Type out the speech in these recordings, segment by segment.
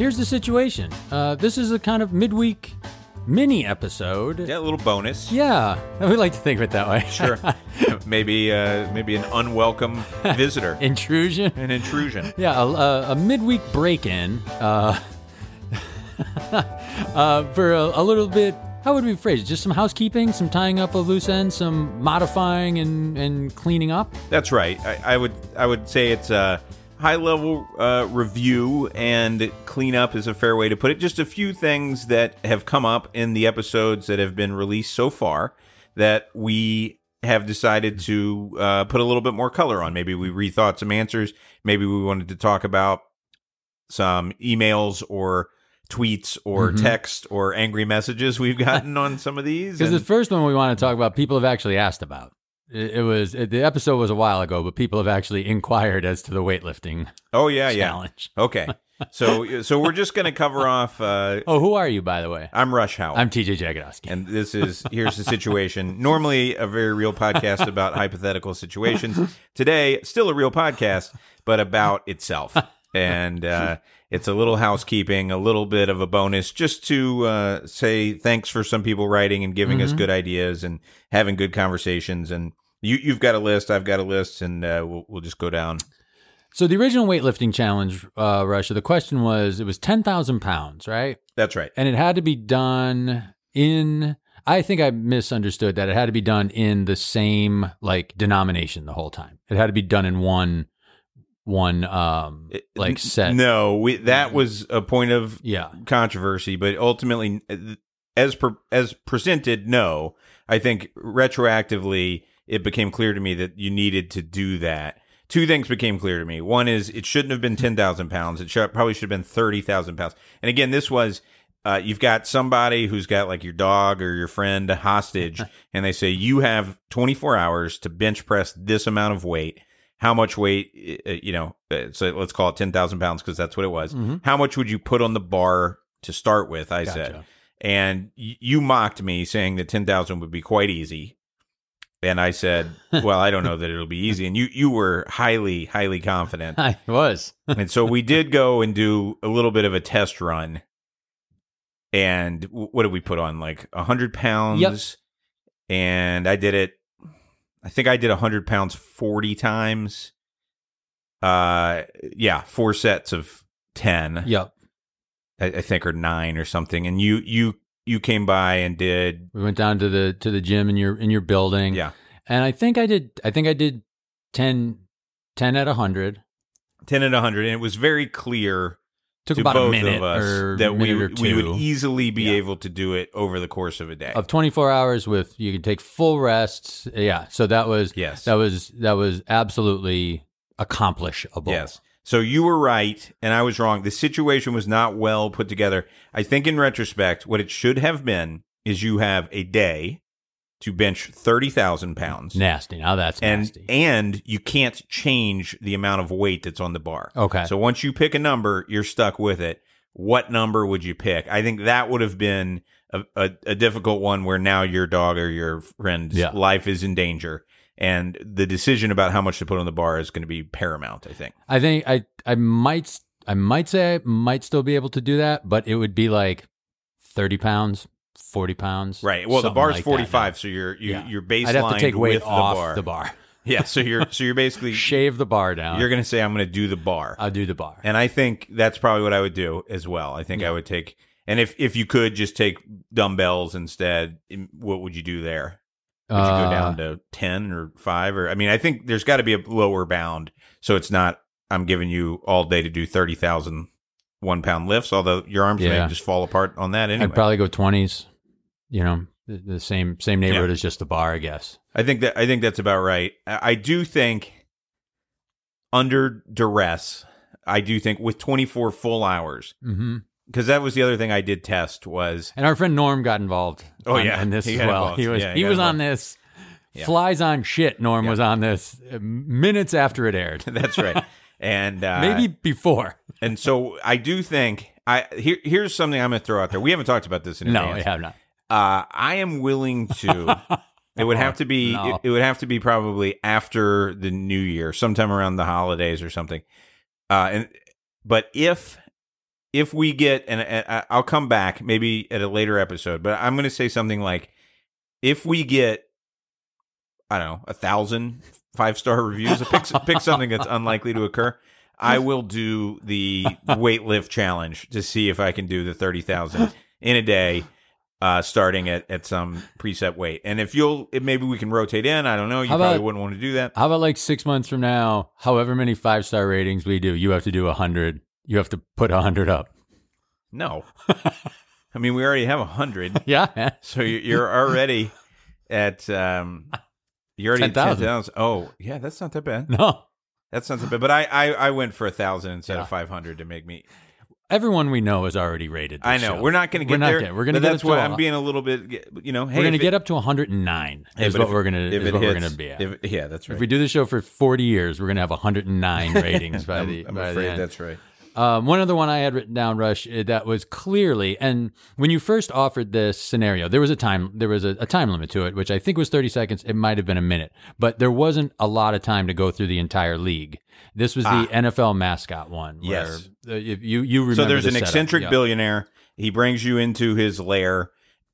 here's the situation. Uh, this is a kind of midweek mini episode. Yeah, a little bonus. Yeah, I would like to think of it that way. Sure. maybe uh, maybe an unwelcome visitor, Intrusion. an intrusion. Yeah, a, a, a midweek break-in uh, uh, for a, a little bit. How would we phrase it? Just some housekeeping, some tying up of loose ends, some modifying and, and cleaning up. That's right. I, I would I would say it's a high level uh, review and cleanup is a fair way to put it. Just a few things that have come up in the episodes that have been released so far that we have decided to uh, put a little bit more color on. Maybe we rethought some answers. Maybe we wanted to talk about some emails or tweets or Mhm. text or angry messages we've gotten on some of these. Because the first one we want to talk about, people have actually asked about. It, it was it, the episode was a while ago, but people have actually inquired as to the weightlifting oh yeah, yeah. challenge. Okay. So so we're just going to cover off uh Oh, who are you, by the way? I'm Rush Howell. I'm TJ Jagodowski. and this is here's the situation. Normally a very real podcast about hypothetical situations. Today, still a real podcast, but about itself. And uh it's a little housekeeping, a little bit of a bonus just to uh say thanks for some people writing and giving us Mhm. good ideas and having good conversations and you, you've got a list, I've got a list, and uh, we'll, we'll just go down. So the original weightlifting challenge, uh, Russia. The question was, it was ten thousand pounds, right? That's right. And it had to be done in. I think I misunderstood that it had to be done in the same like denomination the whole time. It had to be done in one, one um like set. No, we, that was a point of Yeah. controversy, but ultimately, as per, as presented, no. I think retroactively, it became clear to me that you needed to do that. Two things became clear to me. One is it shouldn't have been ten thousand pounds. It should, probably should have been thirty thousand pounds. And again, this was. Uh, you've got somebody who's got like your dog or your friend hostage, and they say you have 24 hours to bench press this amount of weight. How much weight? uh, You know, uh, so let's call it 10,000 pounds because that's what it was Mhm. how much would you put on the bar to start with? I Gotcha. said, and you mocked me saying that ten thousand would be quite easy, and I said, well, I don't know that it'll be easy, and you you were highly highly confident, I was. and so we did go and do a little bit of a test run, and what did we put on like hundred pounds? Yep. and I did it. I think I did hundred pounds forty times. Uh, yeah, four sets of ten. Yep. I, I think or nine or something and you you you came by and did We went down to the to the gym in your in your building. yeah And I think I did I think I did 10, 10 at 100. 10 and 100 and it was very clear Took to about both a minute of us or that we, we would easily be Yeah. able to do it over the course of a day of 24 hours with you can take full rests. Yeah. So that was yes that was that was absolutely accomplishable. yes so you were right and i was wrong the situation was not well put together i think in retrospect what it should have been is you have a day to bench 30,000 pounds Nasty. Now that's and nasty. and you can't change the amount of weight that's on the bar okay. So once you pick a number, you're stuck with it. What number would you pick? I think that would have been a, a, a difficult one where now your dog or your friend's Yeah. life is in danger. And the decision about how much to put on the bar is going to be paramount, I think. I think I I might I might say I might still be able to do that, but it would be like 30 pounds, 40 pounds. Right. Well, the bar's like that 45, so you're you, Yeah. you're baseline I'd have to take weight with off the bar. the bar. Yeah, so you're so you're basically Shave the bar down. you're going to say I'm going to do the bar. I'll do the bar. And I think that's probably what I would do as well. I think Yeah. I would take, and if if you could just take dumbbells instead, um, what would you do there? Would you go Uh, down to ten or five? Or I mean, I think there's got to be a lower bound, so it's not. I'm giving you all day to do thirty thousand one pound lifts. Although your arms Yeah. may just fall apart on that anyway. I'd probably go 20s. You know, the, the same same neighborhood as just the bar, I guess. I think that I think that's about right. I, I do think under duress, I do think with 24 full hours, hmm because that was the other thing I did test was And our friend Norm got involved. Oh, on- yeah. in this as well. involved. He was Yeah, he he was on this. Yeah. Flies on shit. Norm Yeah. was on this uh, minutes after it aired. that's right. And uh, Maybe before. and so I do think I here here's something I'm going to throw out there. We haven't talked about this in No, advance. I have not. Uh, I am willing to. It would have to be. No. It, it would have to be probably after the new year, sometime around the holidays or something. Uh, and but if if we get and, I- I'll come back maybe at a later episode, but I'm going to say something like if we get I don't know a thousand five star reviews, pick pick something that's unlikely to occur. I will do the weight lift challenge to see if I can do the thirty thousand in a day, uh, starting at, at some preset weight. And if you'll, if maybe we can rotate in. I don't know. You How probably about- wouldn't want to do that. How about like six months from now, however many five star ratings we do, you have to do a hundred. You have to put a hundred up. No, I mean we already have a hundred. Yeah. So you- you're already at um, you're already at 10,000. 10,000. Oh, yeah, that's not that bad. No. That's not that bad. But I I, I went for a thousand instead Yeah. of five hundred to make me. Everyone we know is already rated. This I know show. we're not going to We're get not there. getting- we're but get that's to why I'm being a little bit. You know, hey, we're going to get up to 109. hey, is what if- we're going to is what we're hits- going to be at. if- yeah, that's right. If we do the show for 40 years, we're going to have 109 ratings by the. I'm by the afraid end. that's right. Um, one other one I had written down, Rush, uh, that was clearly, and when you first offered this scenario, there was a time, there was a, a time limit to it, which I think was 30 seconds. It might have been a minute, but there wasn't a lot of time to go through the entire league. This was Ah. the NFL mascot one. Where, Yes. uh, if you you remember So there's the an setup. eccentric Yeah. billionaire. He brings you into his lair.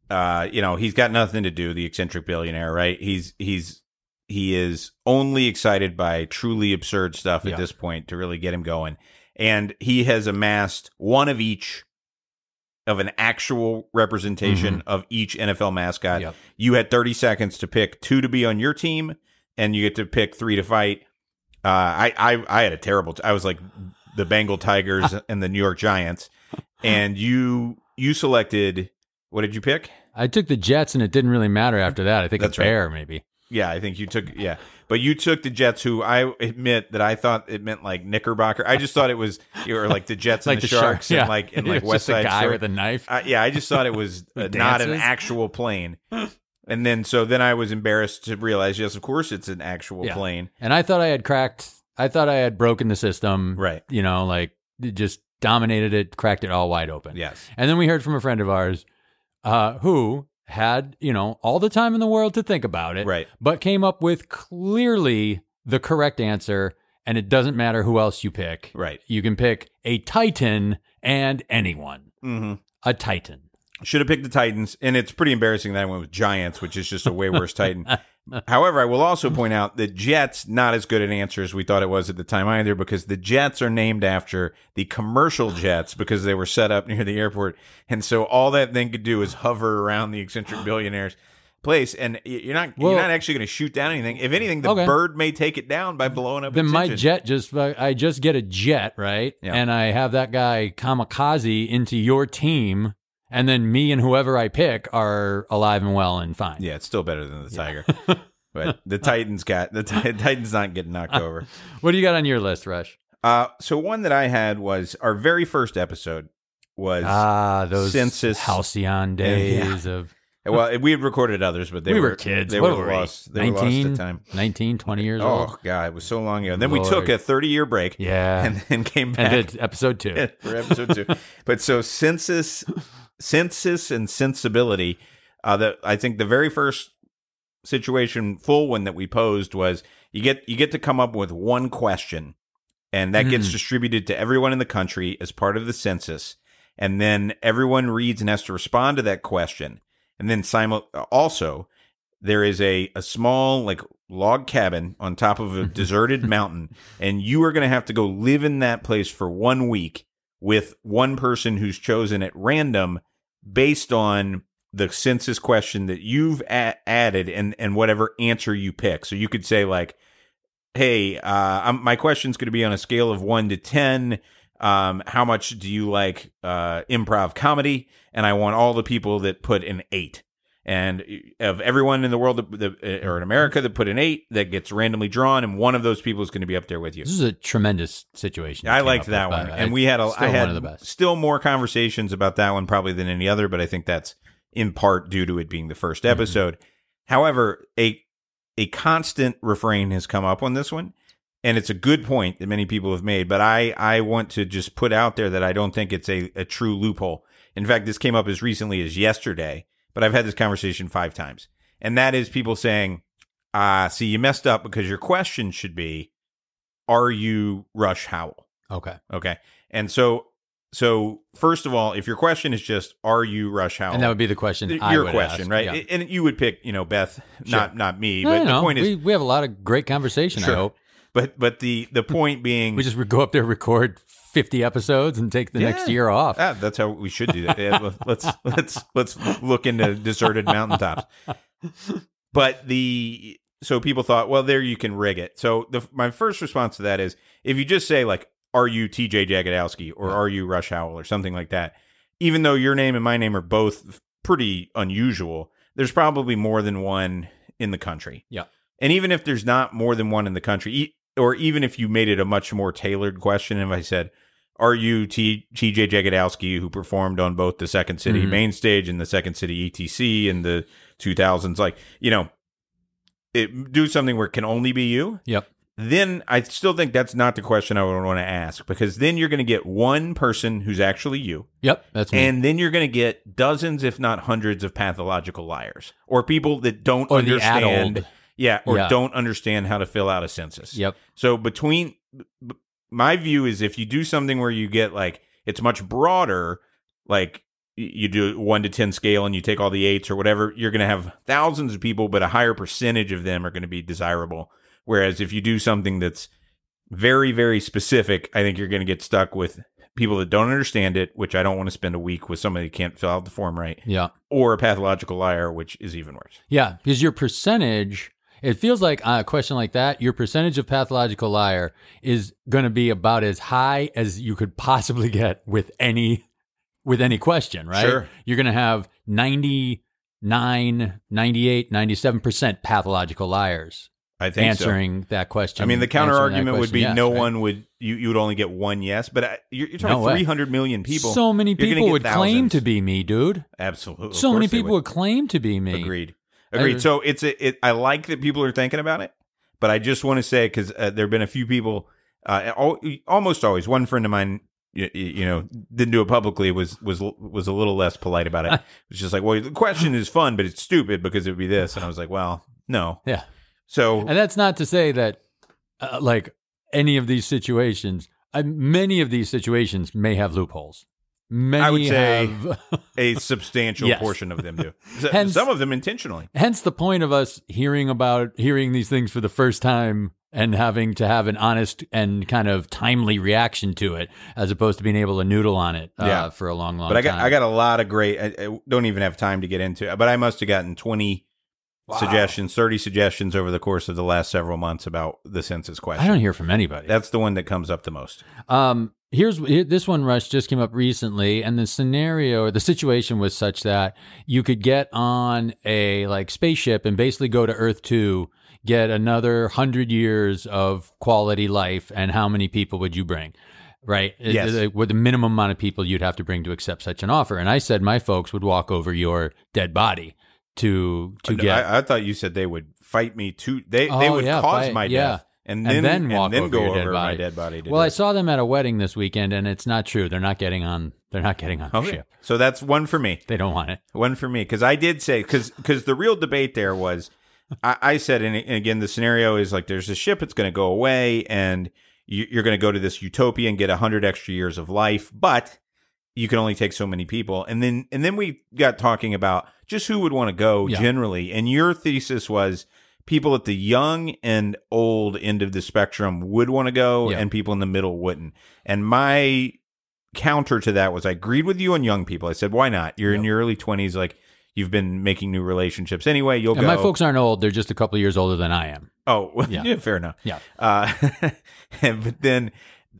Uh, you know, he's got nothing to do. The eccentric billionaire, right? He's he's he is only excited by truly absurd stuff at Yeah. this point to really get him going. And he has amassed one of each of an actual representation of each NFL mascot. Yep. You had 30 seconds to pick two to be on your team, and you get to pick three to fight. Uh, I, I I had a terrible. T- I was like the Bengal Tigers and the New York Giants, and you you selected. What did you pick? I took the Jets, and it didn't really matter after that. I think That's a right. maybe. Yeah, I think you took. Yeah, but you took the Jets, who I admit that I thought it meant like Knickerbocker. I just thought it was you were like the Jets like and the, the Sharks, sharks, and yeah. like in It like West Side guy Story. with a knife. Uh, yeah, I just thought it was uh, not an actual plane. And then so then I was embarrassed to realize, yes, of course it's an actual Yeah. plane. And I thought I had cracked. I thought I had broken the system. Right. You know, like just dominated it, cracked it all wide open. Yes. And then we heard from a friend of ours uh, who had, you know, all the time in the world to think about it, Right. but came up with clearly the correct answer. And it doesn't matter who else you pick. Right. You can pick a Titan and anyone. Mm-hmm. A Titan. Should have picked the Titans, and it's pretty embarrassing that I went with Giants, which is just a way worse Titan. However, I will also point out that Jets not as good an answer as we thought it was at the time either, because the Jets are named after the commercial jets because they were set up near the airport, and so all that thing could do is hover around the eccentric billionaire's place, and you're not Well- you're not actually going to shoot down anything. If anything, the Okay. bird may take it down by blowing up. Then my engine. jet just, uh, I just get a jet, right? Yeah. And I have that guy kamikaze into your team. And then me and whoever I pick are alive and well and fine. Yeah, it's still better than the Tiger. but the Titans got the Ti- Titans not getting knocked over. What do you got on your list, Rush? Uh, so one that I had was our very first episode was Ah, those Census- halcyon days of well we had recorded others, but they we were, were kids. They what were were we? lost. They were lost 19, time. 19, 20 years Oh old. Oh god, it was so long ago. Then we took a thirty year break. Yeah. and then came And, back did episode two. for episode two. But so census, census, and sensibility. Uh, that I think the very first situation, full one that we posed was you get you get to come up with one question, and that gets Mm. distributed to everyone in the country as part of the census, and then everyone reads and has to respond to that question, and then simul- also there is a a small like log cabin on top of a deserted mountain and you are going to have to go live in that place for one week with one person who's chosen at random based on the census question that you've a- added and and whatever answer you pick. So you could say like hey uh I'm, my question's going to be on a scale of 1 to 10 um how much do you like uh improv comedy and i want all the people that put an 8 and of everyone in the world that, that, or in America that put an eight, that gets randomly drawn, and one of those people is going to be up there with you. This is a tremendous situation. I liked up with, that one, and we had a, Still had one of the best. still more conversations about that one probably than any other, but I think that's in part due to it being the 1st Mm-hmm. episode. However, a a constant refrain has come up on this one, and it's a good point that many people have made. But I I want to just put out there that I don't think it's a, a true loophole. In fact, this came up as recently as yesterday, but I've had this conversation five times, and that is people saying, "Ah, see, you messed up because your question should be, are you Rush Howell?" Okay. Okay. And so so first of all, if your question is just "Are you Rush Howell?" And that would be the question. Th- I your question, ask. right? Yeah. And you would pick, you know, Beth, not not me. No, but no, the no. point is, we, we have a lot of great conversation. I Sure. hope but but the the point being, we just go up there, record fifty episodes, and take the next year off. Ah, that's how we should do that. Yeah, let's let's let's look into deserted mountaintops. But the so people thought, well, there you can rig it. So the my first response to that is if you just say like, "Are you T.J. Jagodowski?" or "Are you Rush Howell?" or something like that, even though your name and my name are both pretty unusual, there's probably more than one in the country. Yeah. And even if there's not more than one in the country, or even if you made it a much more tailored question, if I said, "Are you T- TJ Jagodowski, who performed on both the Second City Mhm. main stage and the Second City ETC in the 2000s?" Like, you know, it, do something where it can only be you. Yep. Then I still think that's not the question I would want to ask because then you're going to get one person who's actually you. Yep. That's me. And then you're going to get dozens, if not hundreds, of pathological liars or people that don't or the understand. Yeah, or Yeah. don't understand how to fill out a census. Yep. So between b- my view is if you do something where you get like it's much broader, like you do one to ten scale and you take all the eights or whatever, you're going to have thousands of people, but a higher percentage of them are going to be desirable. Whereas if you do something that's very very specific, I think you're going to get stuck with people that don't understand it, which I don't want to spend a week with somebody who can't fill out the form right, Yeah. or a pathological liar, which is even worse. Yeah. Because your percentage, it feels like uh, a question like that, your percentage of pathological liar is going to be about as high as you could possibly get with any with any question, right? Sure. You're going to have 99, 98, 97% pathological liars I think so. answering that question. I mean, the counter argument would be yes, no right? one would you you would only get one yes, but I, you're, you're talking way. 300 million people. So many people would claim to be me, dude. Absolutely, so many people would. would claim to be me. Agreed, agreed. So it's a, it. I like that people are thinking about it, but I just want to say because uh, there have been a few people, uh, al- almost always. One friend of mine, you, you know, didn't do it publicly. Was was was a little less polite about it. it was just like, well, the question is fun, but it's stupid because it would be this, and I was like, well, no. Yeah. So And that's not to say that, uh, like, any of these situations, uh, many of these situations may have loopholes. Many I would say- have. a substantial Yes. portion of them do. Hence- Some of them intentionally. hence the point of us hearing about hearing these things for the first time and having to have an honest and kind of timely reaction to it, as opposed to being able to noodle on it uh, Yeah. for a long, long time. But I got time. I got a lot of great. I, I don't even have time to get into it. But I must have gotten twenty suggestions, thirty suggestions over the course of the last several months about the census question. I don't hear from anybody. That's the one that comes up the most. Um, here's this one, Rush, just came up recently, and the scenario or the situation was such that you could get on a like spaceship and basically go to Earth two, get another hundred years of quality life, and how many people would you bring? Right, Yes. Uh, With the minimum amount of people you'd have to bring to accept such an offer, and I said my folks would walk over your dead body to to get I, I thought you said they would fight me to. They they Oh, would yeah, cause fight- my yeah. death and And then then walk over go your over my dead body. Well, I saw them at a wedding this weekend, and it's not true. They're not getting on. They're not getting on the Okay. ship. So that's one for me. They don't want it. One for me because I did say because because the real debate there was I, I said and, and again the scenario is like there's a ship it's going to go away and you, you're going to go to this utopia and get a hundred extra years of life, but you can only take so many people and then and then we got talking about just who would want to go Yeah. generally and your thesis was people at the young and old end of the spectrum would want to go Yeah. and people in the middle wouldn't and my counter to that was I agreed with you on young people. I said, why not? You're in your early 20s, like you've been making new relationships anyway. You'll And go. my folks aren't old; they're just a couple of years older than I am. oh, Yeah. yeah. fair enough. Yeah. Uh, and, but then,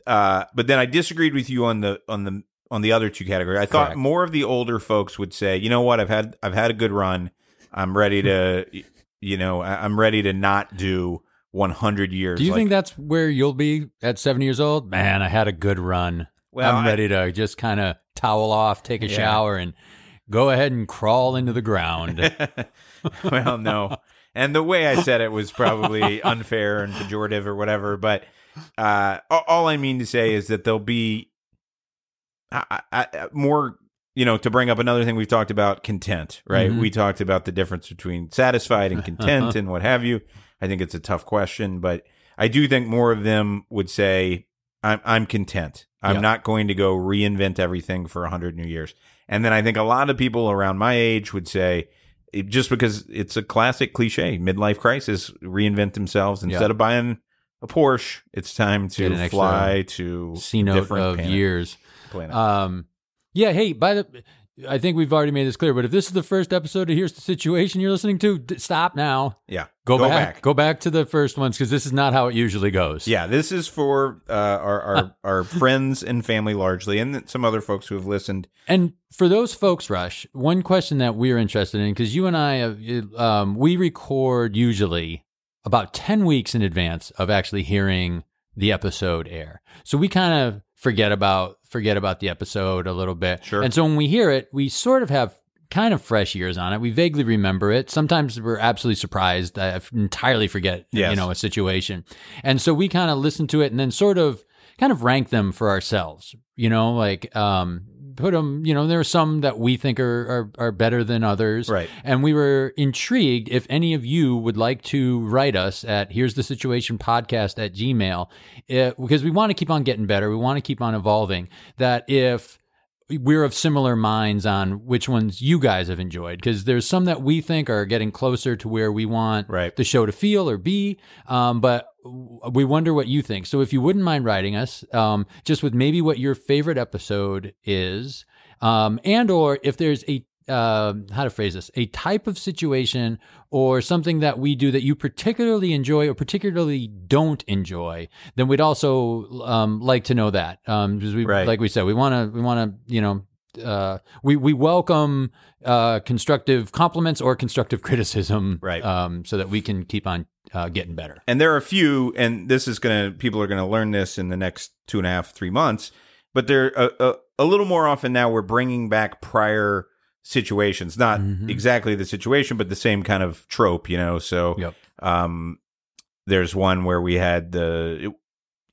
uh, but then I disagreed with you on the on the on the other two categories. I thought Correct. more of the older folks would say, you know what, I've had I've had a good run. I'm ready to, you know, I- I'm ready to not do 100 years. Do you Like, think that's where you'll be at seventy years old? Man, I had a good run. Well, I'm I- ready to just kind of towel off, take a Yeah. shower, and go ahead and crawl into the ground. well, no. And the way I said it was probably unfair and pejorative or whatever. But uh, all I mean to say is that there'll be I, I, I- more, you know, to bring up another thing we've talked about content, right? Mhm. We talked about the difference between satisfied and content and what have you. I think it's a tough question, but I do think more of them would say, I'm I'm content. I'm Yeah. not going to go reinvent everything for a hundred new years. And then I think a lot of people around my age would say, it- just because it's a classic cliche, midlife crisis, reinvent themselves instead Yeah. of buying a Porsche. It's time to fly to C note different of planet- years. planet. Um, yeah. Hey, by the, I think we've already made this clear. But if this is the first episode of Here's the Situation you're listening to, d- stop now. yeah, Go, back. Go back to the first ones because this is not how it usually goes. Yeah, this is for uh, our our, our friends and family largely, and some other folks who have listened. And for those folks, Rush, one question that we're interested in because you and I, have, um, we record usually about ten weeks in advance of actually hearing the episode air. So we kind of forget about forget about the episode a little bit. Sure. And so when we hear it, we sort of have kind of fresh ears on it. We vaguely remember it. Sometimes we're absolutely surprised. I entirely forget, Yes. you know, a situation. And so we kind of listen to it and then sort of kind of rank them for ourselves, you know, like um put them, you know, there are some that we think are are, are better than others. Right. And we were intrigued if any of you would like to write us at here's the situation podcast at Gmail, eh, because we want to keep on getting better. We want to keep on evolving. That if we're of similar minds on which ones you guys have enjoyed, because there's some that we think are getting closer to where we want Right. the show to feel or be. Um, but we wonder what you think. So if you wouldn't mind writing us, um, just with maybe what your favorite episode is, um, and or if there's a uh, how to phrase this a type of situation or something that we do that you particularly enjoy or particularly don't enjoy then we'd also um, like to know that um, because we Right. like we said we want to we want to you know uh, we we welcome uh, constructive compliments or constructive criticism Right. um, so that we can keep on uh, getting better And there are a few, and this is gonna people are gonna learn this in the next two and a half three months. But they're a, a, a little more often now. We're bringing back prior situations, not Mhm. exactly the situation, but the same kind of trope, you know. So, Yep. um, there's one where we had the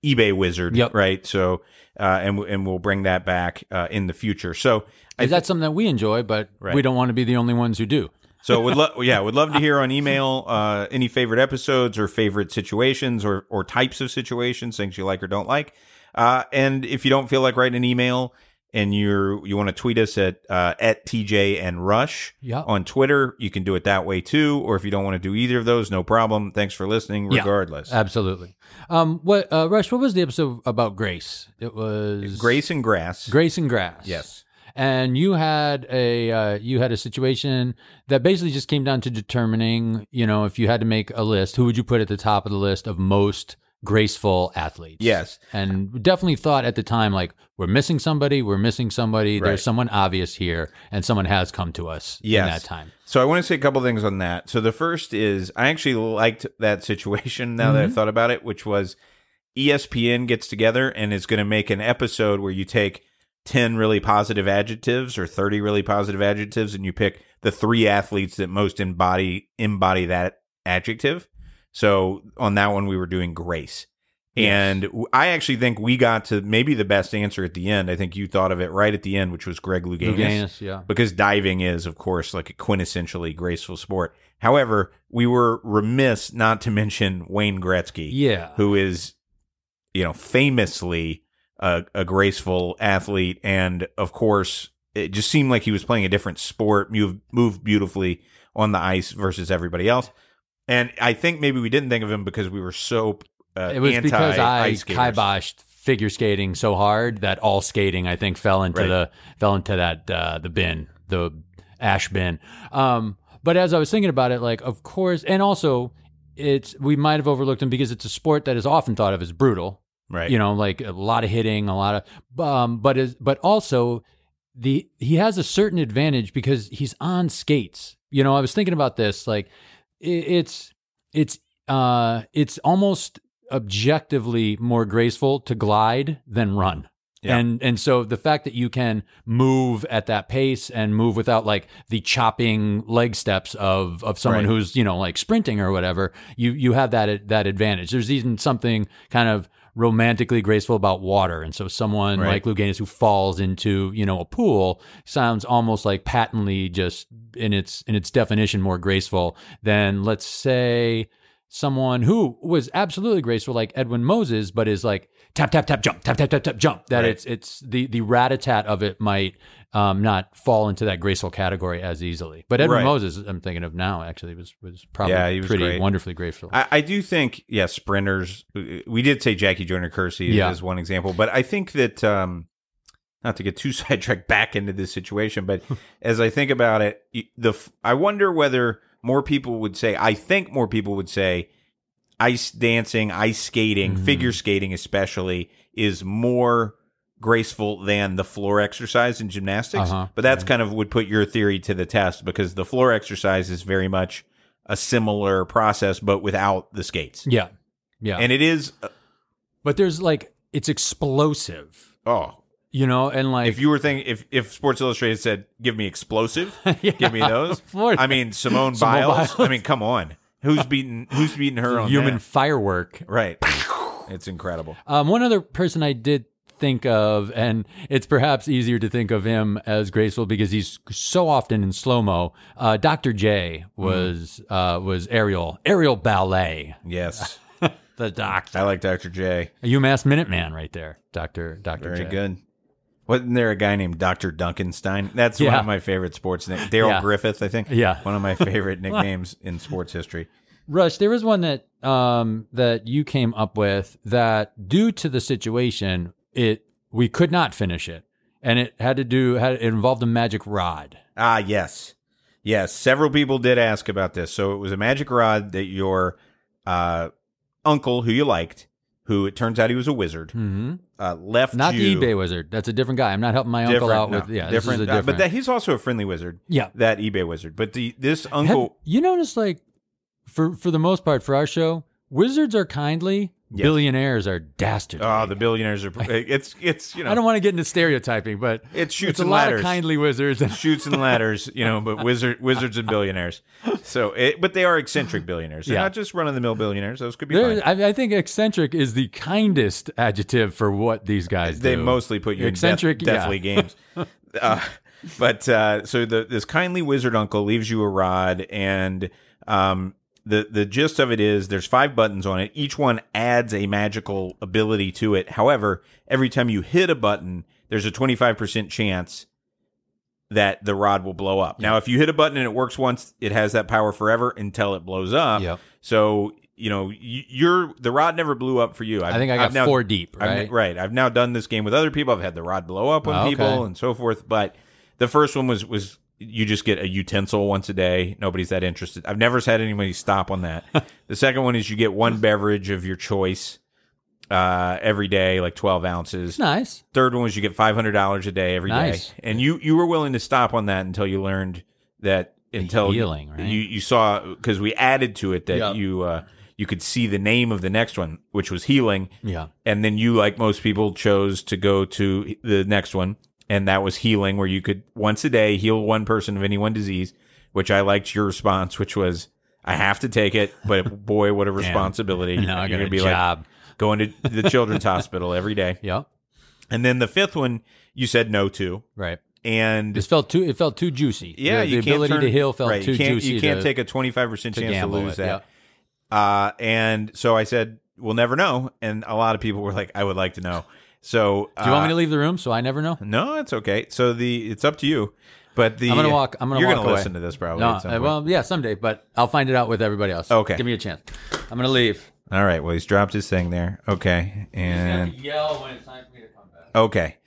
eBay wizard, Yep. right? So, uh, and and we'll bring that back uh, in the future. So, I Is that something that we enjoy, but Right. we don't want to be the only ones who do. So would love, yeah, would love to hear on email uh, any favorite episodes or favorite situations or or types of situations, things you like or don't like. Uh, and if you don't feel like writing an email and you're you want to tweet us at uh, at TJ and Rush Yeah. on Twitter, you can do it that way too. Or if you don't want to do either of those, no problem. Thanks for listening, Yeah. regardless. Absolutely. Um, what uh, Rush? What was the episode about Grace? It was Grace and Grass. Grace and Grass. Yes. And you had a uh, you had a situation that basically just came down to determining, you know, if you had to make a list, who would you put at the top of the list of most graceful athletes? Yes. And definitely thought at the time like we're missing somebody, we're missing somebody. Right. There's someone obvious here, and someone has come to us in Yes. that time. So I want to say a couple things on that. So the first is I actually liked that situation now that I've mm-hmm. thought about it, which was ESPN gets together and is going to make an episode where you take 10 really positive adjectives or 30 really positive adjectives and you pick the three athletes that most embody embody that adjective. So on that one we were doing grace. And I actually think we got to maybe the best answer at the end. I think you thought of it right at the end, which was Greg Louganis Louganis, yeah. because diving is, of course, like a quintessentially graceful sport. However, we were remiss not to mention Wayne Gretzky, Yeah. who is, you know, famously a, a graceful athlete, and of course, it just seemed like he was playing a different sport, moved moved beautifully on the ice versus everybody else. And I think maybe we didn't think of him because we were so uh, It was anti because I kiboshed figure skating so hard that all skating I think fell into Right. the fell into that uh, the bin, the ash bin. Um, but as I was thinking about it, like of course, and also it's we might have overlooked him because it's a sport that is often thought of as brutal. right? You know, like a lot of hitting, a lot of, um, but is but also the he has a certain advantage because he's on skates. You know, I was thinking about this, like it's it's uh it's almost objectively more graceful to glide than run. Yeah. And and so the fact that you can move at that pace and move without like the chopping leg steps of of someone Right. who's you know like sprinting or whatever, you you have that that advantage. There's even something kind of romantically graceful about water, and so someone Right. like Louganis who falls into you know a pool sounds almost like patently just in its in its definition more graceful than let's say someone who was absolutely graceful, like Edwin Moses, but is like tap tap tap jump tap tap tap tap jump. That Right. it's it's the the rat a tat of it might um, not fall into that graceful category as easily. But Edwin Right. Moses, I'm thinking of now, actually was was probably Yeah, he was pretty great. wonderfully graceful. I, I do think, yeah, sprinters. We did say Jackie Joyner Kersee Yeah. as one example, but I think that um, not to get too sidetracked back into this situation, but as I think about it, the I wonder whether more people would say. I think more people would say ice dancing, ice skating, Mhm. figure skating, especially, is more graceful than the floor exercise in gymnastics. Uh-huh. But that's kind of would put your theory to the test because the floor exercise is very much a similar process, but without the skates. yeah, yeah. And it is, but there's like it's explosive, oh, you know, and like if you were thinking, if, if Sports Illustrated said, give me explosive, Yeah, give me those. I mean, Simone, Simone Biles. Biles. I mean, come on. Who's beating, who's beating her on human that? firework. Right. It's incredible. Um, one other person I did think of, and it's perhaps easier to think of him as graceful because he's so often in slow mo. Uh, Dr. J was uh, was aerial aerial ballet. Yes. The doctor, I like Dr. J. a UMass Minuteman, right there, Doctor Doctor Very J. good. Wasn't there a guy named Dr. Dunkenstein? That's one of my favorite sports names. Darrell Yeah. Griffith, I think. Yeah. One of my favorite nicknames in sports history. Rush, there was one that um, that you came up with that, due to the situation, it we could not finish it, and it had to do had it involved a magic rod. Ah, yes. Yes. Several people did ask about this. So it was a magic rod that your uh, uncle, who you liked, who it turns out he was a wizard, hmm uh, left Not you. the eBay wizard. That's a different guy. I'm not helping my Different, uncle out no, with yeah. different, This is a uh, but that, he's also a friendly wizard. yeah. That eBay wizard, but the this Have uncle, you notice like for for the most part for our show, wizards are kindly, Yes. billionaires are dastardly. oh, the billionaires are. It's it's you know I don't want to get into stereotyping, but it shoots it's a and lot ladders. of kindly wizards. And shoots and ladders, you know, but wizard wizards and billionaires. So, it, but they are eccentric billionaires. They're Yeah. not just run of the mill billionaires. Those could be. I, I think eccentric is the kindest adjective for what these guys They do. mostly put you Eccentric, in death, yeah. games. Uh, but uh, so the this kindly wizard uncle leaves you a rod, and um, the the gist of it is there's five buttons on it. Each one adds a magical ability to it. However, every time you hit a button, there's a 25% chance that the rod will blow up. Now, if you hit a button and it works once, it has that power forever until it blows up. Yep. So you know you- you're the rod never blew up for you. I think I got I've now- four deep, I've- right? right. I've now done this game with other people. I've had the rod blow up on oh, Okay. people and so forth. But the first one was was you just get a utensil once a day. Nobody's that interested. I've never had anybody stop on that. the second one is you get one beverage of your choice uh, every day, like twelve ounces. Nice. Third one was you get five hundred dollars a day every day, Nice. and you you were willing to stop on that until you learned that until healing, right? you you saw because we added to it that Yeah. you uh, you could see the name of the next one, which was healing Yeah. and then you like most people chose to go to the next one and that was healing where you could once a day heal one person of any one disease which i liked your response which was i have to take it but boy what a responsibility Now I you're got gonna be job. like going to the children's hospital every day Yep. and then the fifth one you said no to Right. and This felt too. It felt too juicy. yeah the, you the ability turn, to heal felt right, too you juicy. you can't to, take a 25% chance to lose it, that yeah. Uh, and so I said, we'll never know. And a lot of people were like, I would like to know. So Do you want uh, me to leave the room so I never know? No, it's okay. So the it's up to you. But the I'm gonna walk. I'm gonna you're walk gonna away. listen to this probably. No, at some uh, point. well, yeah, someday, but I'll find it out with everybody else. Okay. give me a chance. I'm gonna leave. All right. Well, he's dropped his thing there. Okay. And yell when it's time for me to come back. okay.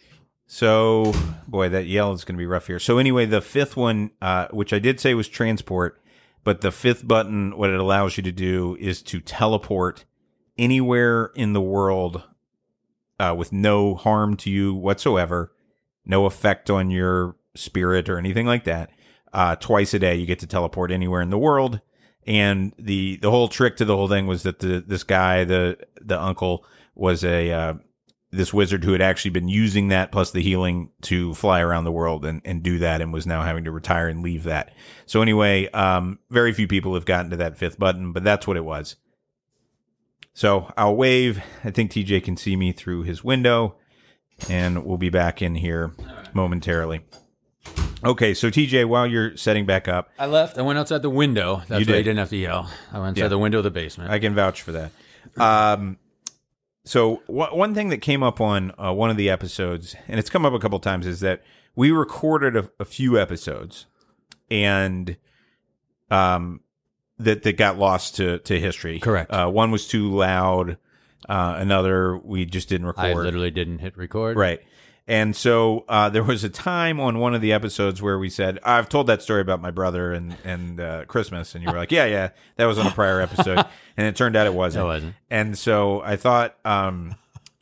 So, boy, that yell is going to be rough here. So, anyway, the fifth one, uh, which I did say was transport, but the fifth button, what it allows you to do is to teleport anywhere in the world uh, with no harm to you whatsoever, no effect on your spirit or anything like that. Uh, twice a day, you get to teleport anywhere in the world. And the the whole trick to the whole thing was that the this guy, the the uncle, was a uh, this wizard who had actually been using that plus the healing to fly around the world and, and do that and was now having to retire and leave that. So anyway, um, very few people have gotten to that fifth button, but that's what it was. So I'll wave. I think TJ can see me through his window and we'll be back in here momentarily. Okay, so TJ, while you're setting back up, I left. I went outside the window. That's You why did. you didn't have to yell. I went outside Yeah. the window of the basement. I can vouch for that. Um, so wh- one thing that came up on uh, one of the episodes, and it's come up a couple times, is that we recorded a, a few episodes, and um, that that got lost to to history. Correct. Uh, one was too loud. Uh, another we just didn't record. I literally didn't hit record. Right. And so uh, there was a time on one of the episodes where we said, "I've told that story about my brother and and uh, Christmas," and you were like, "Yeah, yeah, that was on a prior episode," and it turned out it wasn't. It wasn't. And so I thought um,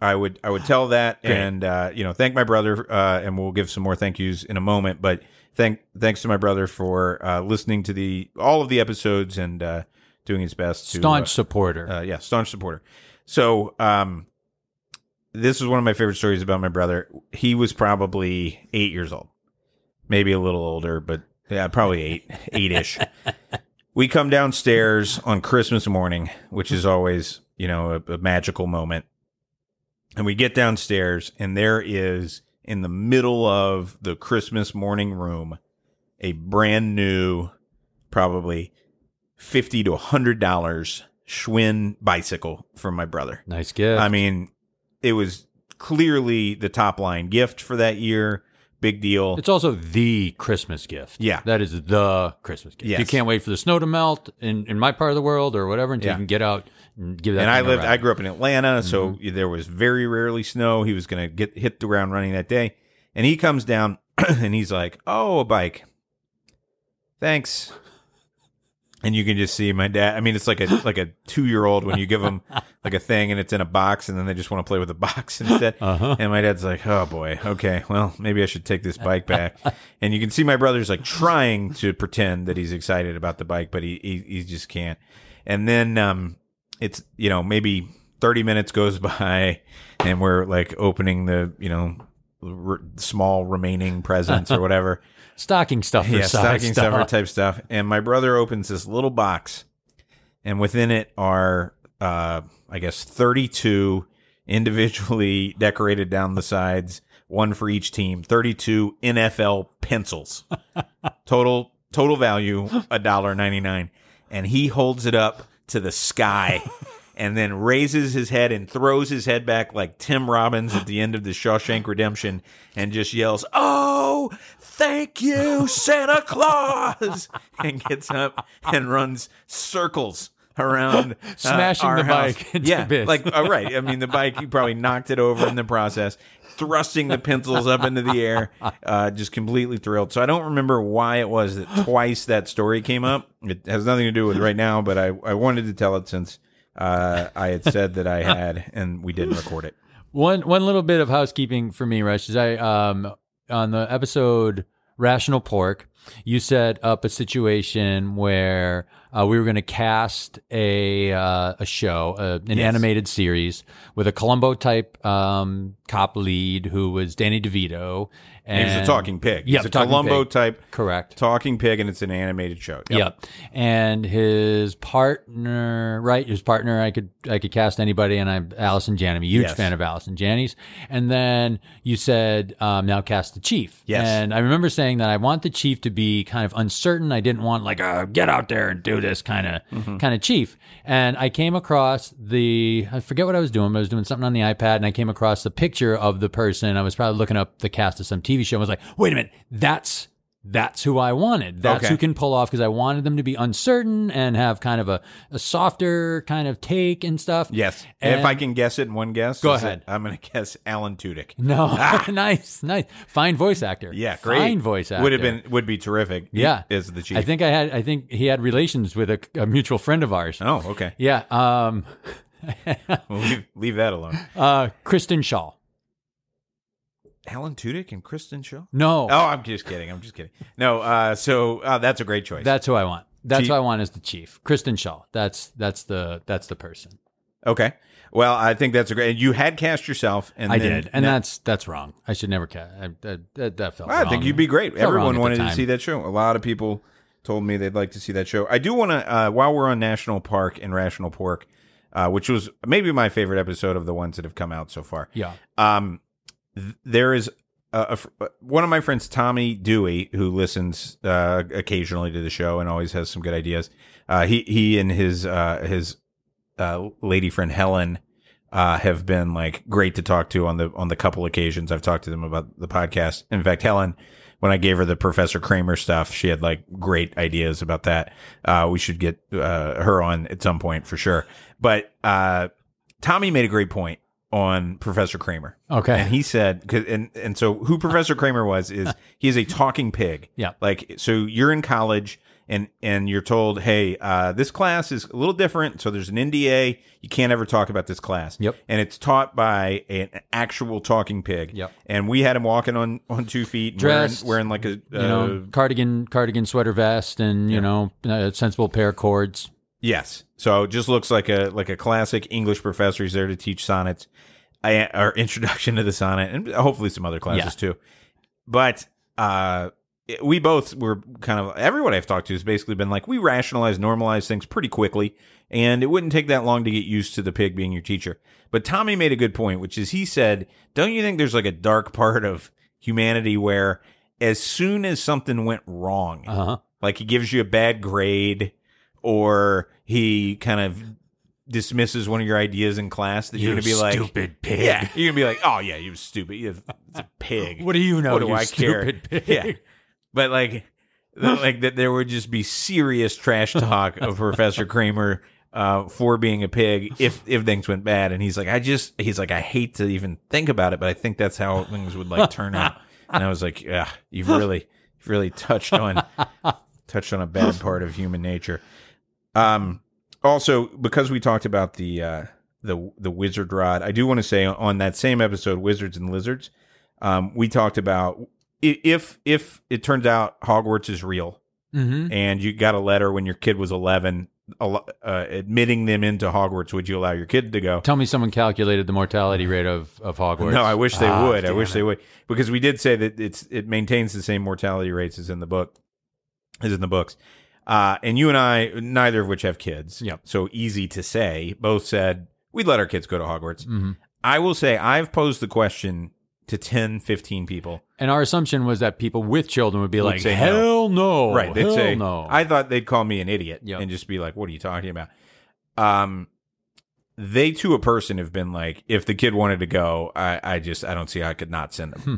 I would I would tell that Great. and uh, you know thank my brother, uh, and we'll give some more thank yous in a moment. But thank thanks to my brother for uh, listening to the all of the episodes and uh, doing his best to Staunch uh, supporter. uh, yeah, staunch supporter. So, um, this is one of my favorite stories about my brother. He was probably eight years old, maybe a little older, but yeah, probably eight, eight ish. we come downstairs on Christmas morning, which is always, you know, a, a magical moment. And we get downstairs, and there is in the middle of the Christmas morning room a brand new, probably fifty to hundred dollars Schwinn bicycle from my brother. nice gift. I mean, it was clearly the top line gift for that year. Big deal. it's also the Christmas gift. Yeah. That is the Christmas gift. Yes. You can't wait for the snow to melt in, in my part of the world or whatever until Yeah. you can get out give that. and I lived. I grew up in Atlanta, so Mm-hmm. there was very rarely snow. He was going to get hit the ground running that day, and he comes down and he's like, "Oh, a bike, thanks." And you can just see my dad. I mean, it's like a like a two year old when you give them like a thing and it's in a box, and then they just want to play with the box instead. Uh-huh. And my dad's like, "Oh boy, okay, well maybe I should take this bike back." and you can see my brother's like trying to pretend that he's excited about the bike, but he he, he just can't. And then um, it's you know maybe thirty minutes goes by, and we're like opening the you know r- small remaining presents or whatever. stocking stuffer. yeah, stocking stuff. stuffer type stuff. And my brother opens this little box, and within it are, uh, I guess, 32 individually decorated down the sides, one for each team, 32 NFL pencils. total total value a dollar ninety nine, and he holds it up to the sky. And then raises his head and throws his head back like Tim Robbins at the end of the Shawshank Redemption and just yells, Oh, thank you, Santa Claus! And gets up and runs circles around uh, Smashing the house. bike into yeah, bits. like uh, right. I mean, the bike he probably knocked it over in the process, thrusting the pencils up into the air, uh, just completely thrilled. So I don't remember why it was that twice that story came up. It has nothing to do with right now, but I I wanted to tell it since uh, I had said that I had, and we didn't record it. One one little bit of housekeeping for me, Rush, is I um on the episode Rational Pork, you set up a situation where uh, we were going to cast a uh, a show, uh, an Yes. animated series with a Columbo type um, cop lead who was Danny DeVito. And he was a talking pig. Yeah, a Columbo pig. type Correct. talking pig, and it's an animated show. Yep. And his partner, right? His partner, I could I could cast anybody, and I'm Allison Janney. Huge Yes. fan of Allison Janney's. And then you said um, now cast the chief. Yes. And I remember saying that I want the chief to be kind of uncertain. I didn't want like a get out there and do this kind of Mm-hmm. kind of chief. And I came across the I forget what I was doing. But I was doing something on the iPad, and I came across the picture of the person. I was probably looking up the cast of some TV show. I was like, wait a minute, that's that's who I wanted. That's Okay. who can pull off because I wanted them to be uncertain and have kind of a, a softer kind of take and stuff. Yes. And- if I can guess it in one guess, Go is it- ahead. I'm going to guess Alan Tudyk. No, nice, nice, fine voice actor. Yeah, great. fine voice actor. Would have been would be terrific. Yeah, as the chief. I think I had. I think he had relations with a, a mutual friend of ours. Oh, okay. Yeah, um, We'll leave, leave that alone. uh, Kristen Schaal. Alan Tudyk and Kristen Schaal. No, Oh, I'm just kidding. I'm just kidding. No, uh, so uh, that's a great choice. that's who I want. That's Chief- who I want as the chief. Kristen Schaal. That's that's the that's the person. okay. Well, I think that's a great. You had cast yourself, and I did, and now- that's that's wrong. I should never cast. I, that, that, that felt. I wrong. think you'd be great. Everyone wanted to see that show. A lot of people told me they'd like to see that show. I do want to, uh, while we're on National Park and Rational Pork, uh, which was maybe my favorite episode of the ones that have come out so far. Yeah. Um, there is uh, a uh, one of my friends, Tommy Dewey, who listens uh, occasionally to the show and always has some good ideas. Uh, he he and his uh, his uh, lady friend Helen uh, have been like great to talk to on the on the couple occasions I've talked to them about the podcast. In fact, Helen, when I gave her the Professor Kramer stuff, she had like great ideas about that. We should get her on at some point for sure. But Tommy made a great point on Professor Kramer. Okay. And he said, 'cause- and and so who Professor Kramer was is he is a talking pig. Yeah. Like so, you're in college and and you're told, hey, uh, this class is a little different. So there's an NDA. You can't ever talk about this class. Yep. And it's taught by an actual talking pig. Yep. And we had him walking on on two feet, Dressed, wearing, wearing like a you know, cardigan, cardigan, sweater vest, and you know, a sensible pair of cords. Yes. So it just looks like a like a classic English professor. He's there to teach sonnets, I, or introduction to the sonnet, and hopefully some other classes too. But uh, it- we both were kind of everyone I've talked to has basically been like we rationalize, normalize things pretty quickly, and it wouldn't take that long to get used to the pig being your teacher. But Tommy made a good point, which is he said, "Don't you think there's like a dark part of humanity where as soon as something went wrong, Uh huh. like he gives you a bad grade or he kind of dismisses one of your ideas in class that you're going to be like stupid pig. yeah you're going to be like oh yeah you stupid you it's a pig What do you know? what do you I care Pig? yeah but like like that there would just be serious trash talk of Professor Kramer uh, for being a pig if if things went bad and he's like I just he's like I hate to even think about it but I think that's how things would like turn out and I was like yeah you've really you've really touched on touched on a bad part of human nature um also because we talked about the uh the the wizard rod I do want to say on that same episode Wizards and Lizards um we talked about if if it turns out Hogwarts is real Mm-hmm. and you got a letter when your kid was 11 uh, admitting them into Hogwarts would you allow your kid to go Tell me someone calculated the mortality rate of, of Hogwarts. no I wish they Ah, would I wish it. they would because we did say that it's it maintains the same mortality rates as in the book as in the books uh and you and I neither of which have kids Yep. so easy to say both said we'd let our kids go to Hogwarts Mhm. I will say I've posed the question to 10 15 people And our assumption was that people with children would be Would like, say no. "Hell no!" right they'd hell say no. i thought they'd call me an idiot Yep. and just be like what are you talking about um they to a person have been like if the kid wanted to go i i just i don't see how i could not send them Hmm.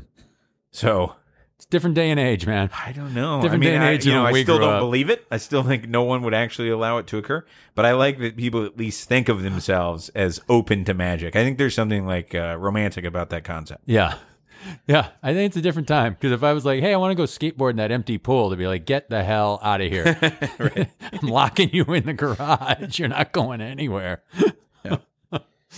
so it's a different day and age, man. i don't know Different I mean day and I, age you know i still don't up. believe it i still think no one would actually allow it to occur but i like that people at least think of themselves as open to magic i think there's something like uh, romantic about that concept Yeah. Yeah, I think it's a different time because if I was like, "Hey, I want to go skateboard in that empty pool," to be like, "Get the hell out of here! I'm locking you in the garage. You're not going anywhere."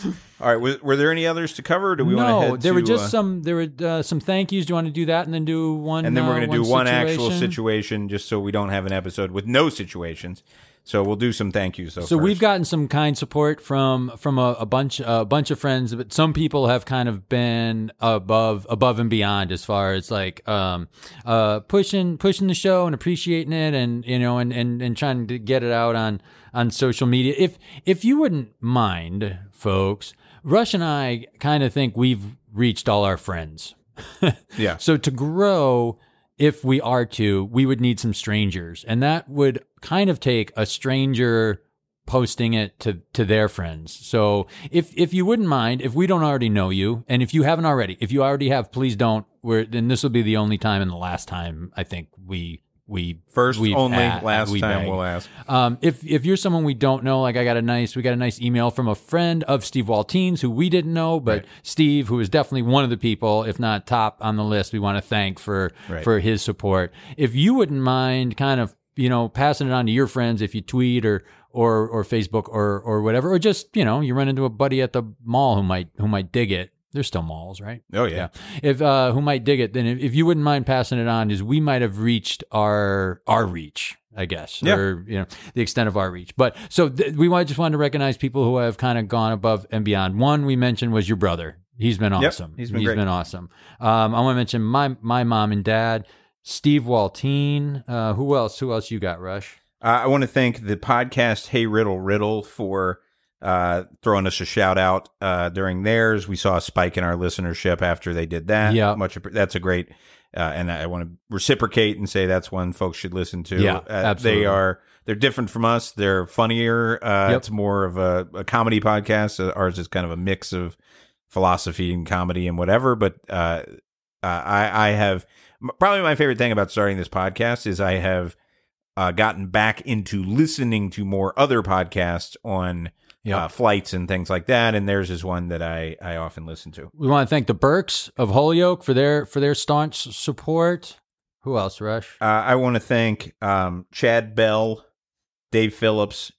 all right were, were there any others to cover or do we want to no, there were just uh, some. There were uh, some thank yous. Do you want to do that and then do one? and then we're uh, going to do one actual situation? situation just so we don't have an episode with no situations. So we'll do some thank yous. Though, So we've gotten some kind support from from a, a bunch a bunch of friends, but some people have kind of been above above and beyond as far as like um uh pushing pushing the show and appreciating it and you know and and and trying to get it out on on social media. If if you wouldn't mind, folks, Rush and I kind of think we've reached all our friends. yeah. So to grow, if we are to, we would need some strangers, and that would kind of take a stranger posting it to to their friends. So if if you wouldn't mind, if we don't already know you, and if you haven't already, if you already have, please don't. We're then this will be the only time and the last time I think we we First we only, a- last we time beg. we'll ask. Um, if if you're someone we don't know, like I got a nice, we got a nice email from a friend of Steve Waltines who we didn't know, but Right. Steve, who is definitely one of the people, if not top on the list, we want to thank for Right. for his support. If you wouldn't mind, kind of, you know, passing it on to your friends if you tweet or or or Facebook or or whatever, or just you know, you run into a buddy at the mall who might who might dig it. There's still malls, right? Oh yeah. If uh, who might dig it, then if, if you wouldn't mind passing it on, is we might have reached our our reach, I guess, Yeah. or you know the extent of our reach. But so th- we might just want to recognize people who have kind of gone above and beyond. One we mentioned was your brother. He's been Yep, awesome. he's been great. awesome. Um, I want to mention my my mom and dad, Steve Waltine. Uh, who else? Who else you got? Rush. Uh, I want to thank the podcast Hey Riddle Riddle for uh, throwing us a shout out uh, during theirs. We saw a spike in our listenership after they did that. Yeah. much. That's a great. Uh, and I want to reciprocate and say that's one folks should listen to. Yeah, Uh, absolutely. They are they're different from us. They're funnier. Uh, Yep. It's more of a, a comedy podcast. Uh, Ours is kind of a mix of philosophy and comedy and whatever. But I I have probably my favorite thing about starting this podcast is I have uh, gotten back into listening to more other podcasts on Yep. uh, flights and things like that, and theirs is one that I I often listen to. We want to thank the Burks of Holyoke for their for their staunch support. Who else, Rush? Uh, I want to thank um, Chad Bell, Dave Phillips,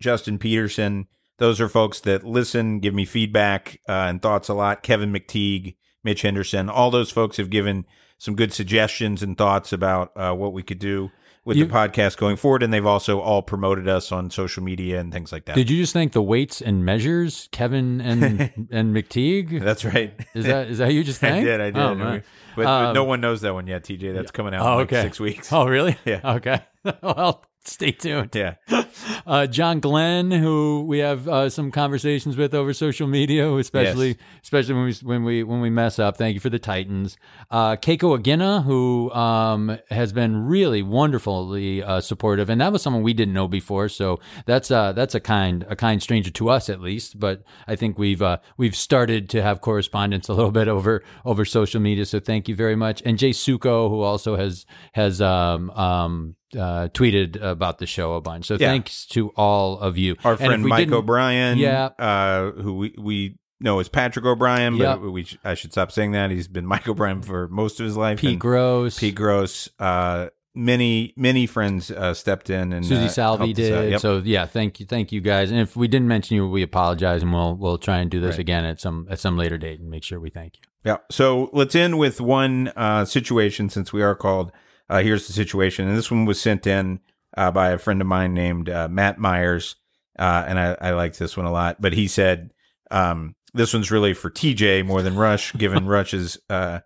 Justin Peterson. Those are folks that listen, give me feedback uh, and thoughts a lot. Kevin McTeague, Mitch Henderson, all those folks have given some good suggestions and thoughts about uh, what we could do with You- the podcast going forward. And they've also all promoted us on social media and things like that. Did you just thank the weights and measures, Kevin and and McTeague? That's right. Is that is that you just think I did. I did. Oh, but, but Um, no one knows that one yet, TJ. That's coming out Oh, in like okay. six weeks. Oh, really? Yeah. Okay. well, stay tuned. Yeah. Uh, John Glenn, who we have uh, some conversations with over social media, especially Yes. especially when we when we when we mess up. Thank you for the Titans. Uh, Keiko Agina, who um, has been really wonderfully uh, supportive, and that was someone we didn't know before. So that's uh, that's a kind a kind stranger to us at least. But I think we've uh, we've started to have correspondence a little bit over over social media. So thank you very much. And Jay Suko, who also has has um, um, uh, tweeted about the show a bunch. So Yeah. thanks to all of you. Our And friend Mike O'Brien, Yeah. uh, who we, we know as Patrick O'Brien, but Yep. we sh- I should stop saying that. He's been Mike O'Brien for most of his life. Pete Gross, Pete Gross, uh, many many friends uh, stepped in and Susie uh, Salvi helped us out. did. Yep. So yeah, thank you, thank you guys. And if we didn't mention you, we apologize, and we'll we'll try and do this Right. again at some at some later date and make sure we thank you. Yeah. So let's end with one uh, situation since we are called uh, Here's the Situation. And this one was sent in uh, by a friend of mine named uh, Matt Myers. Uh, and I, I liked this one a lot. But he said, um, this one's really for TJ more than Rush, given Rush's uh,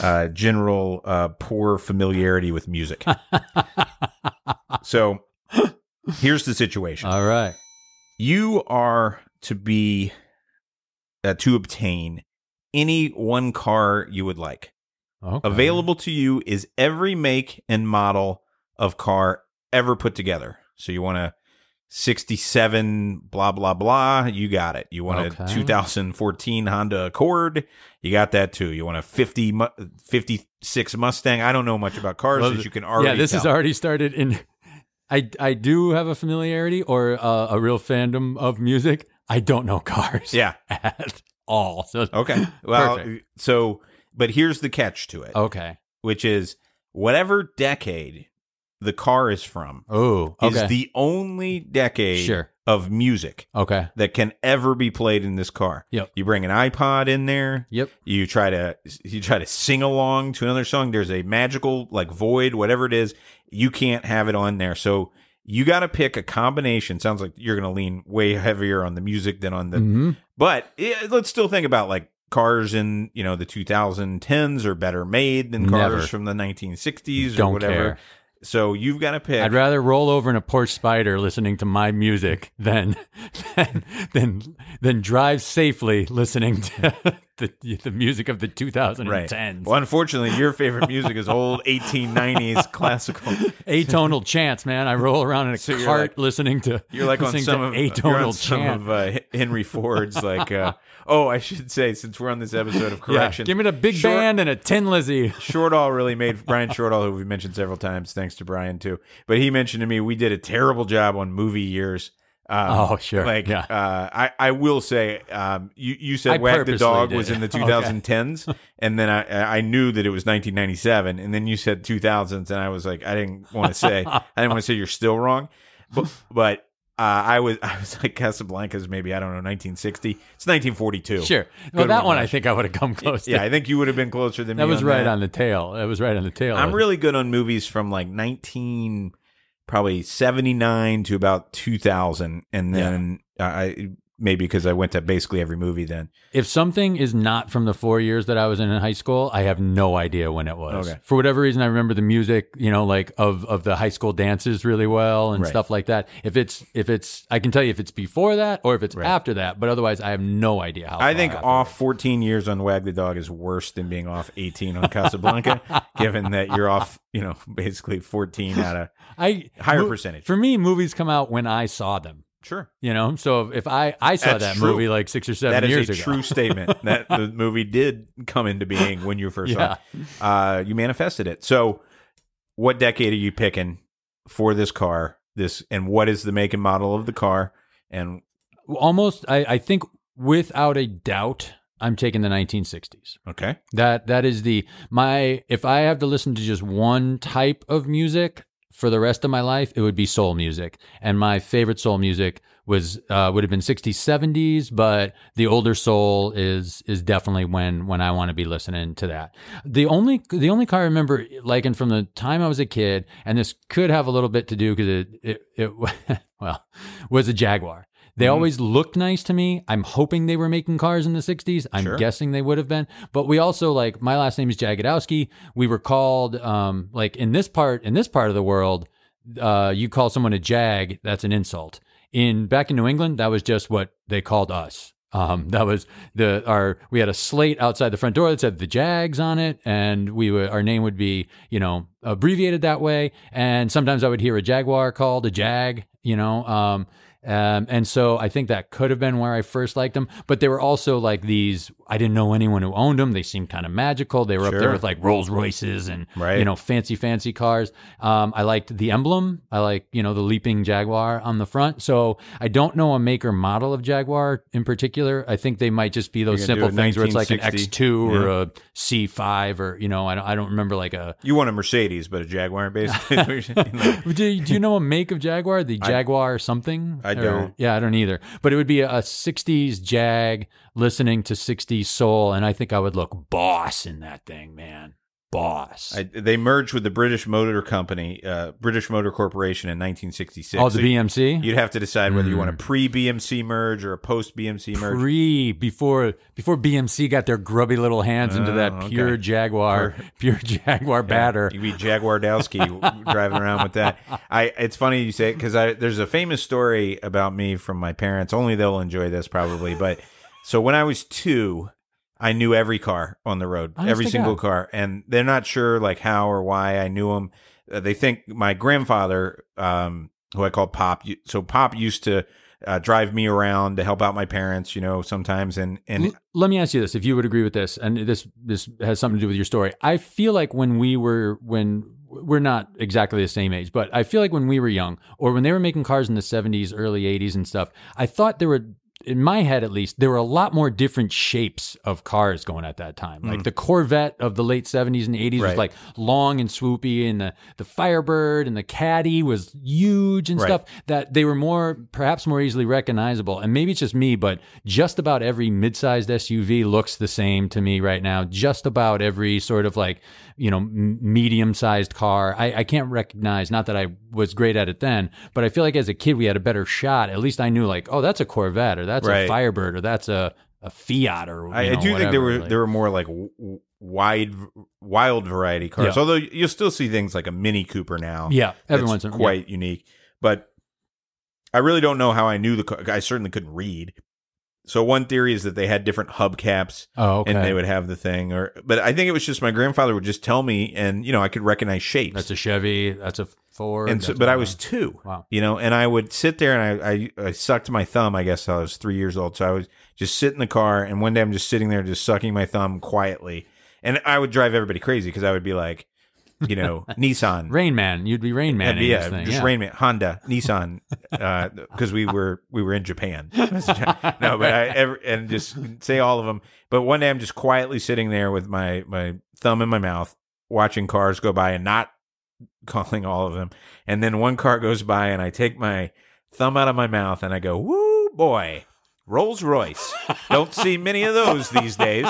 uh, general uh, poor familiarity with music. so here's the situation All right. you are to be uh, to obtain any one car you would like Okay. available to you is every make and model of car ever put together so you want a 67 blah blah blah you got it you want Okay. a 2014 honda accord you got that too you want a 50 mu- 56 mustang i don't know much about cars Well, as you can already yeah, this has already started in. I I do have a familiarity or uh, a real fandom of music. I don't know cars. yeah at all. So okay well Perfect. so but here's the catch to it okay. which is whatever decade the car is from Oh, okay. is the only decade Sure. of music okay. that can ever be played in this car. Yep. You bring an iPod in there. Yep. You try to you try to sing along to another song. There's a magical like void, whatever it is. You can't have it on there. So you got to pick a combination. Sounds like you're going to lean way heavier on the music than on the. hmm But eh, let's still think about like cars in you know the 2010s are better made than cars Never. from the 1960s or Don't whatever. care. So you've got to pick. I'd rather roll over in a Porsche Spyder listening to my music than than than, than drive safely listening to the the music of the 2010s. Right. Well, unfortunately, your favorite music is old 1890s classical. Atonal chants, man. I roll around in a So cart like- listening to You're like on some of atonal on some of uh, Henry Ford's like. Uh, oh, I should say since we're on this episode of yeah, correction, give me the big Short- band and a tin Lizzie. Shortall really made Brian Shortall, who we mentioned several times. Thanks to Brian too. But he mentioned to me we did a terrible job on movie years. Um, Oh, sure. Like Yeah. uh, I, I will say, um, you you said I Wag the Dog did was in the it. Okay. 2010s, and then I I knew that it was 1997, and then you said 2000s, and I was like, I didn't want to say, I didn't want to say you're still wrong, but but. Uh, I was I was like Casablanca's maybe I don't know 1960 it's 1942 Sure. Well, Good that one, I think I would have come close. yeah to. I think you would have been closer than me. that me was on right that. on the tail. That was right on the tail. I'm really good on movies from like 19 probably 79 to about 2000 and then I maybe because I went to basically every movie then. If something is not from the four years that I was in high school, I have no idea when it was. Okay. For whatever reason, I remember the music, you know, like of of the high school dances really well and Right. stuff like that. If it's if it's, I can tell you if it's before that or if it's Right. after that. But otherwise, I have no idea how. I think off 14 years on Wag the Dog is worse than being off 18 on Casablanca, given that you're off, you know, basically 14 out of I higher mo- percentage. For me, movies come out when I saw them. Sure. You know, so if I I saw That's that true. movie like six or seven That is years a ago, true statement that the movie did come into being when you first Yeah. saw it. Uh, you manifested it. So, what decade are you picking for this car? This and what is the make and model of the car? And almost I, I think without a doubt i'm taking the 1960s okay, that that is the my if i have to listen to just one type of music for the rest of my life it would be soul music. And my favorite soul music was uh, would have been 60s 70s but the older soul is is definitely when when i want to be listening to that. The only the only car i remember liking from the time i was a kid and this could have a little bit to do because it, it it well was a jaguar they Mhm. always looked nice to me. I'm hoping they were making cars in the 60s. I'm Sure. guessing they would have been. But we also like my last name is Jagodowski. We were called um like in this part in this part of the world, uh you call someone a jag, that's an insult. In back in New England, that was just what they called us. Um, that was the our we had a slate outside the front door that said the Jags on it, and we would our name would be you know abbreviated that way. And sometimes I would hear a Jaguar called a Jag, you know. Um, um, and so I think that could have been where I first liked them. But they were also like these. I didn't know anyone who owned them. They seemed kind of magical. They were up there with like Rolls Royces and Right. you know fancy fancy cars. Um, I liked the emblem. I like you know the leaping Jaguar on the front. So I don't know a maker model of Jaguar in particular. I think they might just be those simple things where it's like an X2 or a C5 or you know I don't, I don't remember like a. you want a Mercedes, but a Jaguar, basically. Do, do you know a make of Jaguar? The Jaguar something? I Or- don't. yeah, I don't either. But it would be a, a 60s Jag listening to 60s soul, and I think I would look boss in that thing, man. Boss. I, they merged with the British Motor Company, uh, British Motor Corporation in 1966. oh, the So BMC? You'd have to decide whether you want a Mm. pre BMC merge or a post BMC merge. Pre before before BMC got their grubby little hands into Oh, that okay. pure Jaguar, pure Jaguar batter. You'd be Jaguar Dowski driving around with that. I. It's funny you say it because there's a famous story about me from my parents. Only they'll enjoy this probably. But so when I was two, I knew every car on the road, Honest every single God. car, and they're not sure like how or why I knew them. Uh, they think my grandfather, um, who I call Pop, so Pop used to. Uh, drive me around to help out my parents, you know, sometimes, and and L- let me ask you this: if you would agree with this, and this this has something to do with your story. I feel like when we were when we're not exactly the same age, but I feel like when we were young, or when they were making cars in the '70s, early '80s, and stuff, I thought there were. In my head, at least, there were a lot more different shapes of cars going at that time. Like mm. the Corvette of the late '70s and '80s was like long and swoopy, and the the Firebird and the Caddy was huge and Right. stuff that they were more perhaps more easily recognizable. And maybe it's just me but just about every mid-sized suv looks the same to me right now. Just about every sort of like you know medium-sized car. I, I can't recognize not that i was great at it then but i feel like as a kid we had a better shot. At least i knew like oh that's a corvette or that's Right. a firebird or that's a, a fiat or I, I know, do think there were like- there were more like w- wide, wild variety cars. Yeah. Although you'll still see things like a Mini Cooper now. yeah everyone's quite unique. But I really don't know how I knew the car. I certainly couldn't read. So one theory is that they had different hubcaps oh okay and they would have the thing. Or but I think it was just my grandfather would just tell me, and you know I could recognize shapes. that's a chevy that's a ford and so, but I was two. wow you know, and I would sit there and I, I, I sucked my thumb, I guess I was three years old. So I would just sit in the car and one day I'm just sitting there just sucking my thumb quietly. And I would drive everybody crazy because I would be like, you know, Nissan. rain man you'd be rain man be- yeah, just yeah. Rain Man, Honda, Nissan, uh, because we were we were in Japan. no, but I ever and just say all of them. But one day I'm just quietly sitting there with my my thumb in my mouth, watching cars go by and not calling all of them. And then one car goes by and I take my thumb out of my mouth and I go, "Woo, boy, Rolls Royce. Don't see many of those these days."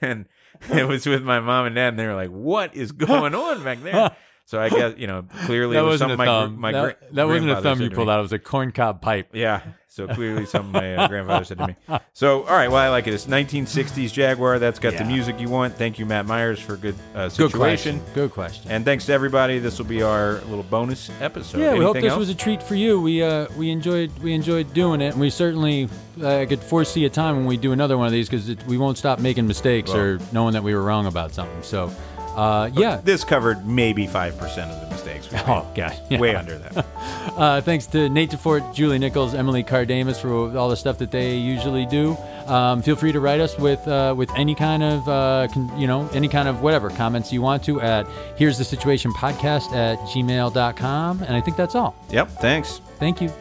And it was with my mom and dad, and they were like, "What is going on back there?" So I guess you know clearly that was wasn't a something my, thumb. my that gra- that wasn't a thumb you pulled out. It was a corncob pipe. Yeah. So clearly something my uh, grandfather said to me. So all right, well I like it. It's 1960s Jaguar. That's got the Yeah. music you want. Thank you, Matt Myers, for good uh, Good situation. question. Good question. And thanks to everybody. This will be our little bonus episode. yeah, we hope Anything this else? was a treat for you. We uh, we enjoyed we enjoyed doing it, and we certainly uh, could foresee a time when we do another one of these because we won't stop making mistakes or knowing that we were wrong about something. So, uh, yeah. This covered maybe five percent of the mistakes. We made. Oh gosh, yeah. Way under that. Uh, thanks to Nate DeFort, Julie Nichols, Emily Cardamus for all the stuff that they usually do. Um, feel free to write us with uh, with any kind of uh, con- you know any kind of whatever comments you want to at here's the situation podcast at gmail.com and I think that's all. Yep. Thanks. Thank you.